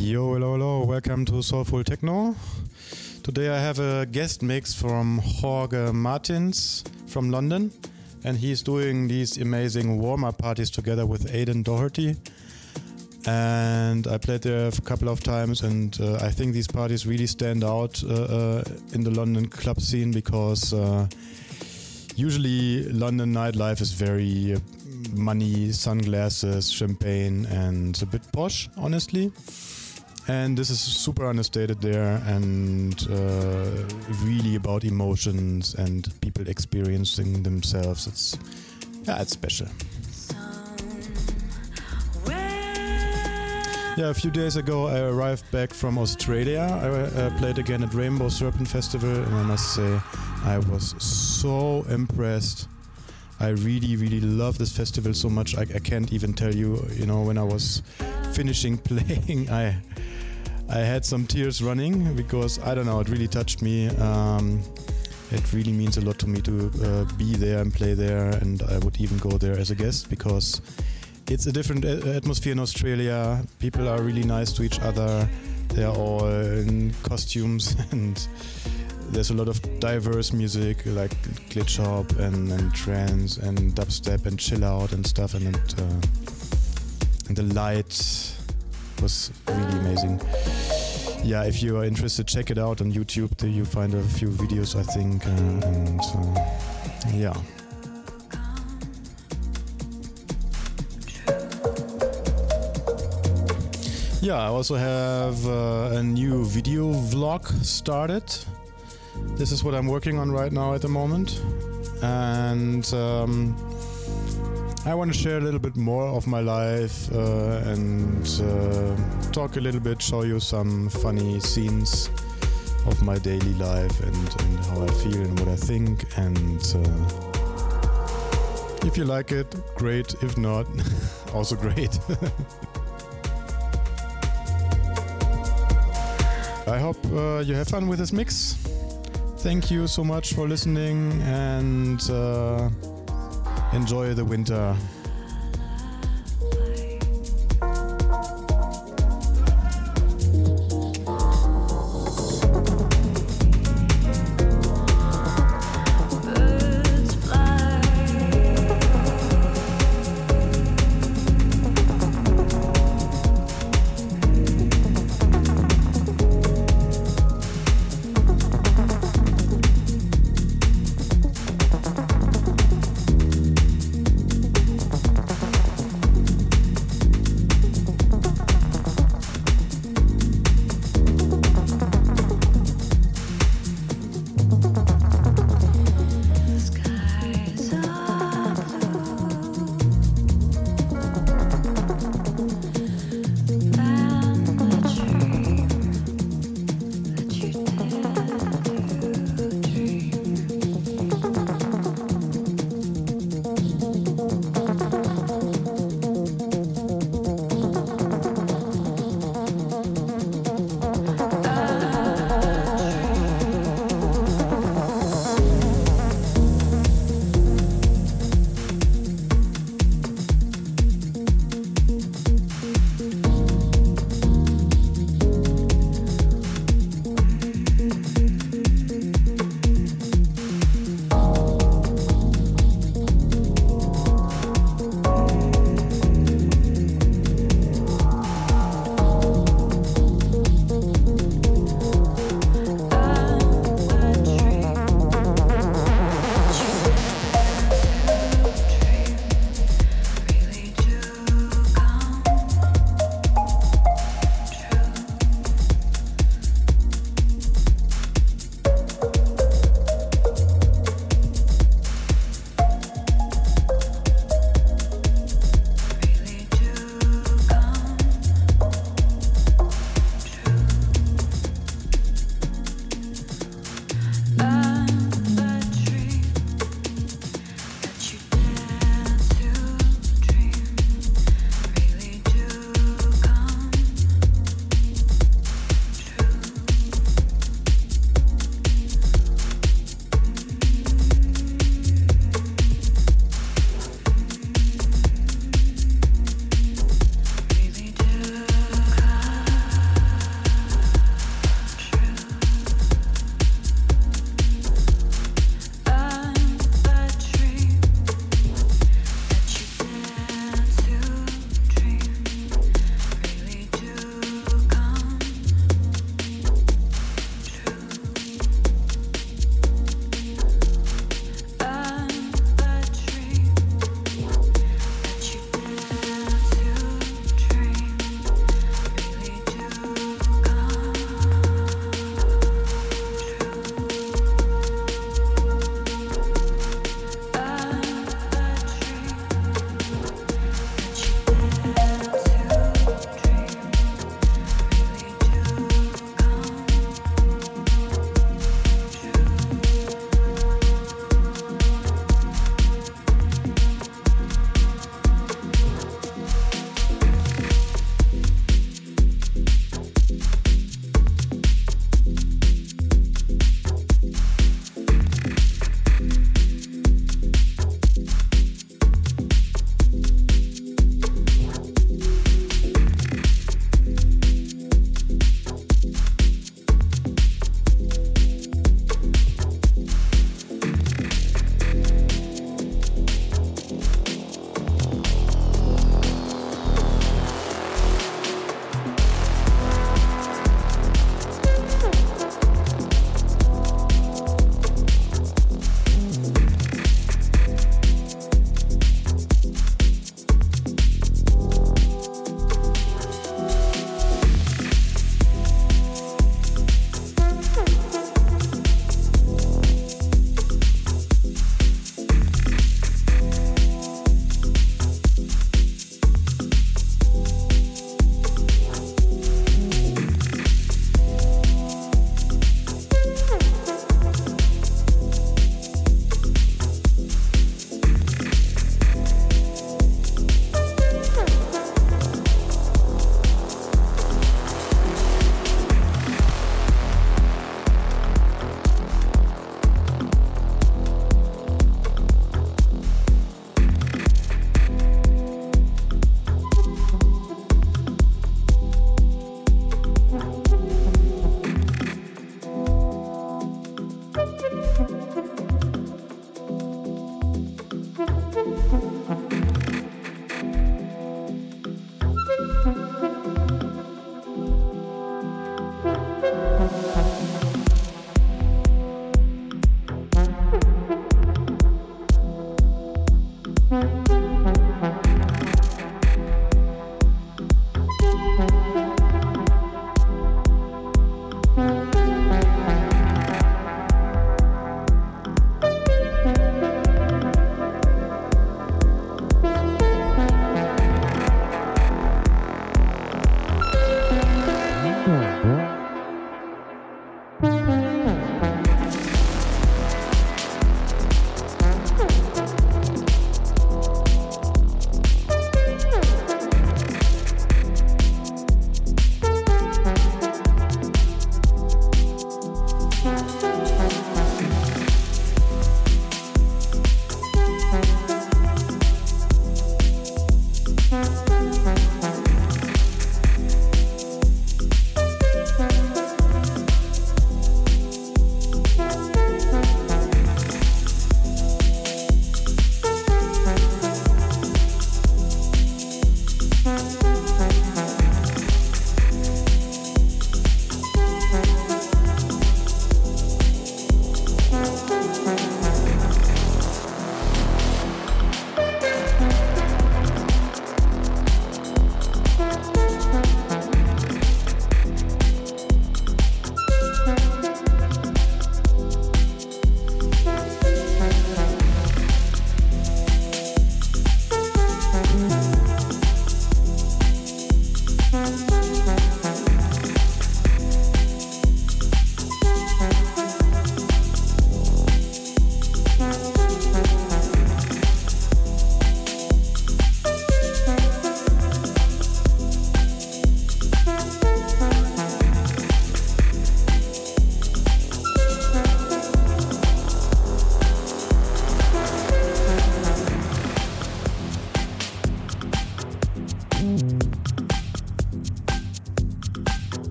Yo, hello, hello. Welcome to Soulful Techno. Today I have a guest mix from Jorge Martins from London, and he's doing these amazing warm up parties together with Aidan Doherty. And I played there a couple of times, and uh, I think these parties really stand out uh, uh, in the London club scene because uh, usually London nightlife is very uh, money, sunglasses, champagne, and a bit posh, honestly. And this is super understated there and uh, really about emotions and people experiencing themselves. It's yeah, it's special. Yeah, a few days ago I arrived back from Australia. I uh, played again at Rainbow Serpent Festival, and I must say I was so impressed. I really, really love this festival so much. I, I can't even tell you. You know, when I was finishing playing, I I had some tears running because I don't know. It really touched me. Um, it really means a lot to me to uh, be there and play there, and I would even go there as a guest because it's a different atmosphere in Australia. People are really nice to each other. They are all in costumes and there's a lot of diverse music like glitch hop and, and trance and dubstep and chill out and stuff and, it, uh, and the light was really amazing. Yeah if you are interested check it out on youtube. There you find a few videos i think uh, and uh, yeah. Yeah i also have uh, a new video vlog started. This is what I'm working on right now at the moment. And um, I want to share a little bit more of my life uh, and uh, talk a little bit, show you some funny scenes of my daily life and, and how I feel and what I think. And uh, if you like it, great. If not, also great. I hope uh, you have fun with this mix. Thank you so much for listening and uh, enjoy the winter.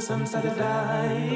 Sun started dying.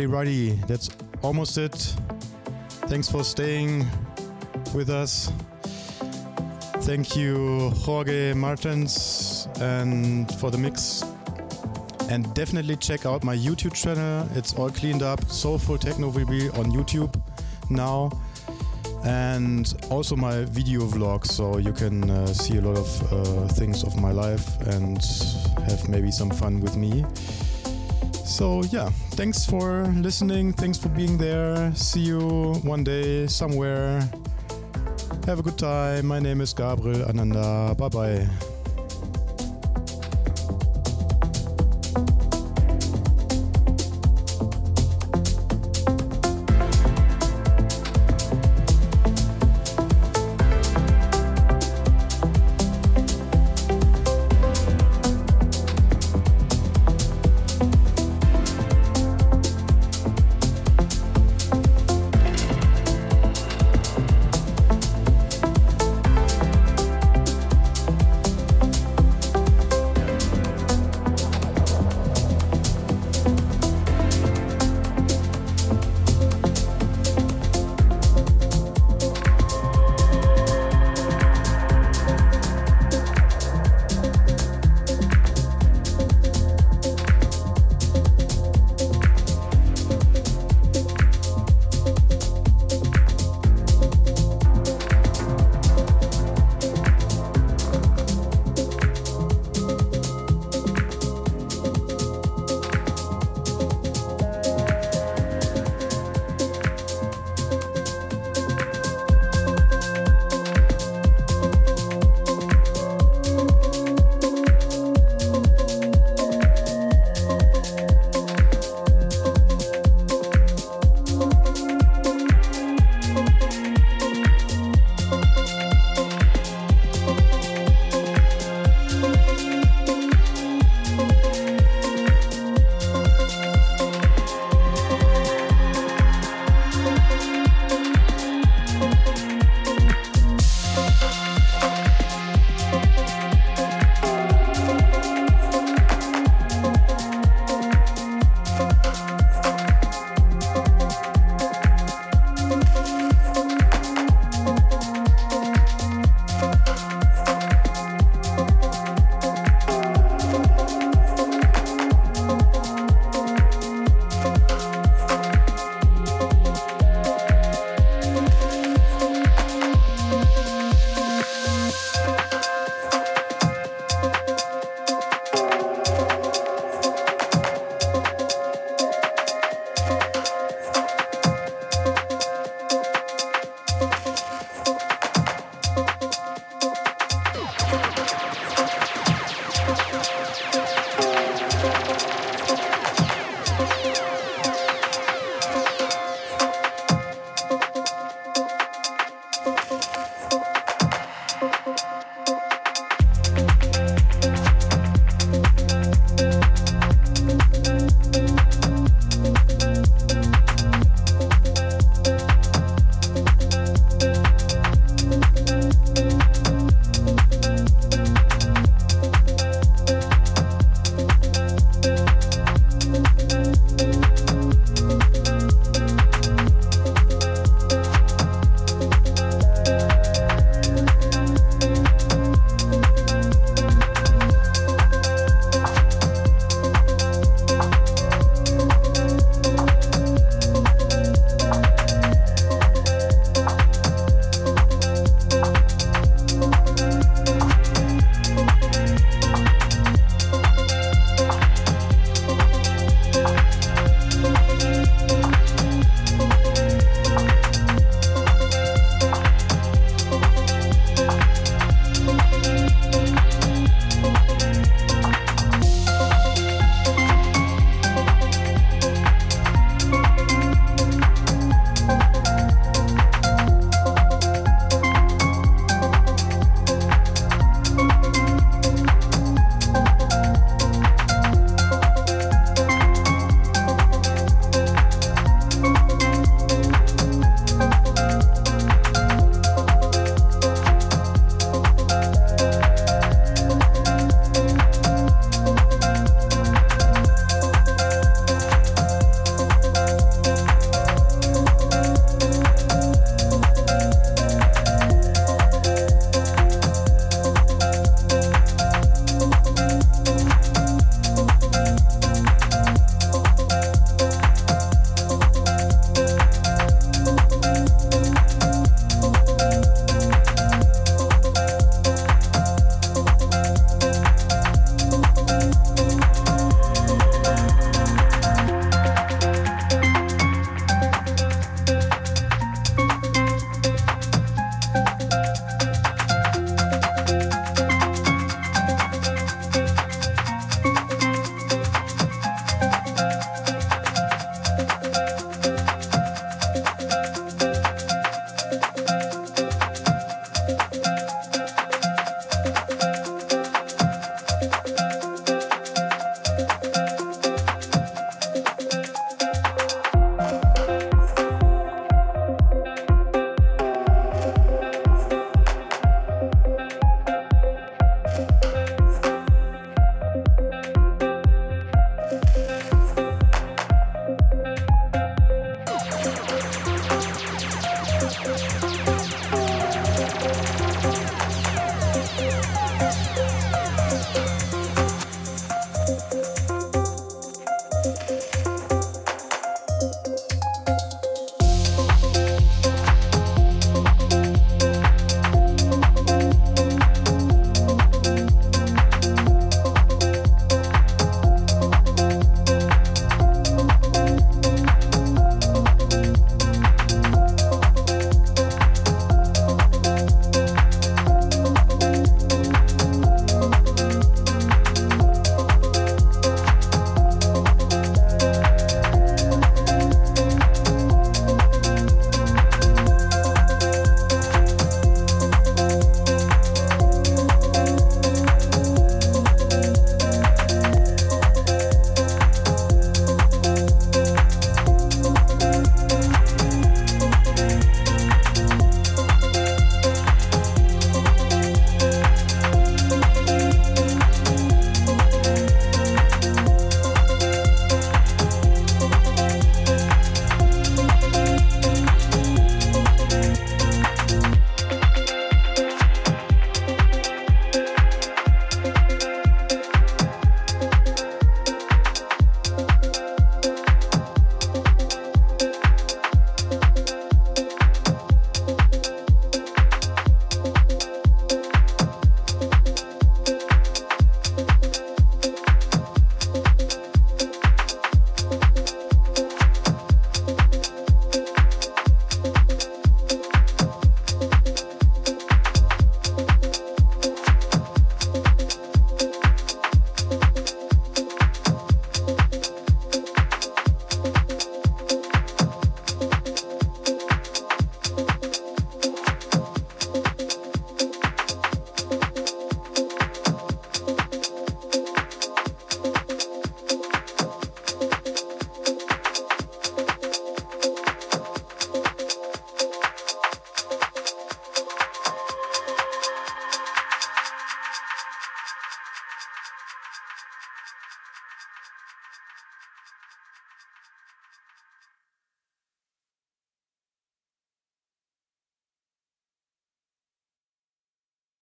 Righty, righty, righty, righty. That's almost it. Thanks for staying with us. Thank you, Jorge Martins, and for the mix. And definitely check out my YouTube channel. It's all cleaned up. Soulful Techno will be on YouTube now. And also my video vlog, so you can uh, see a lot of uh, things of my life and have maybe some fun with me. So, yeah, thanks for listening. Thanks for being there. See you one day somewhere. Have a good time. My name is Gabriel Ananda. Bye bye.